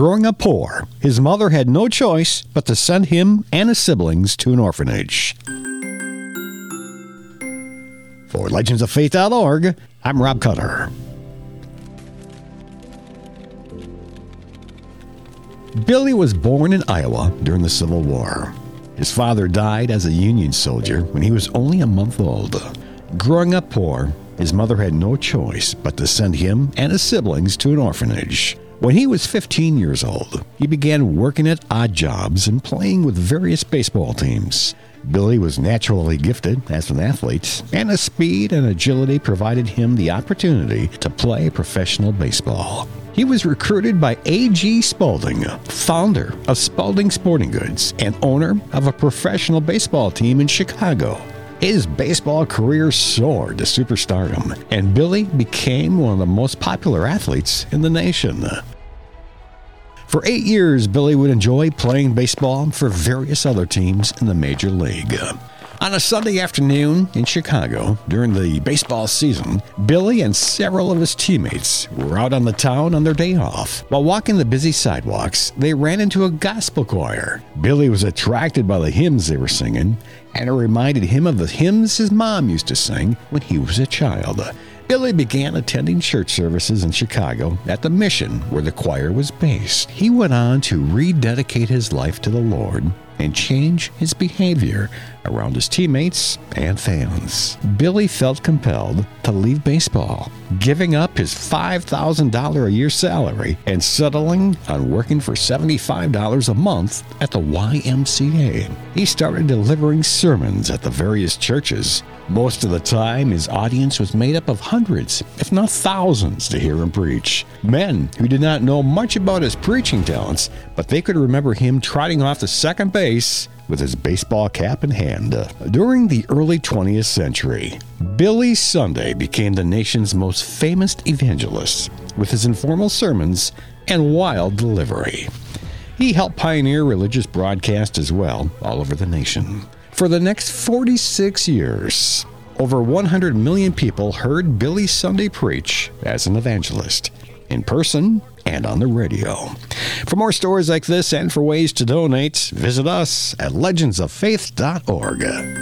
Growing up poor, his mother had no choice but to send him and his siblings to an orphanage. For legendsoffaith.org, I'm Rob Cutter. Billy was born in Iowa during the Civil War. His father died as a Union soldier when he was only a month old. Growing up poor, his mother had no choice but to send him and his siblings to an orphanage. When he was 15 years old, he began working at odd jobs and playing with various baseball teams. Billy was naturally gifted as an athlete, and his speed and agility provided him the opportunity to play professional baseball. He was recruited by A.G. Spalding, founder of Spalding Sporting Goods and owner of a professional baseball team in Chicago. His baseball career soared to superstardom, and Billy became one of the most popular athletes in the nation. For eight years, Billy would enjoy playing baseball for various other teams in the major league. On a Sunday afternoon in Chicago during the baseball season, Billy and several of his teammates were out on the town on their day off. While walking the busy sidewalks, they ran into a gospel choir. Billy was attracted by the hymns they were singing, and it reminded him of the hymns his mom used to sing when he was a child. Billy began attending church services in Chicago at the mission where the choir was based. He went on to rededicate his life to the Lord and change his behavior around his teammates and fans. Billy felt compelled to leave baseball, giving up his $5,000 a year salary and settling on working for $75 a month at the YMCA. He started delivering sermons at the various churches. Most of the time, his audience was made up of hundreds, if not thousands, to hear him preach. Men who did not know much about his preaching talents, but they could remember him trotting off the second base with his baseball cap in hand. During the early 20th century, Billy Sunday became the nation's most famous evangelist with his informal sermons and wild delivery. He helped pioneer religious broadcast as well all over the nation. For the next 46 years, over 100 million people heard Billy Sunday preach as an evangelist, in person and on the radio. For more stories like this and for ways to donate, visit us at legendsoffaith.org.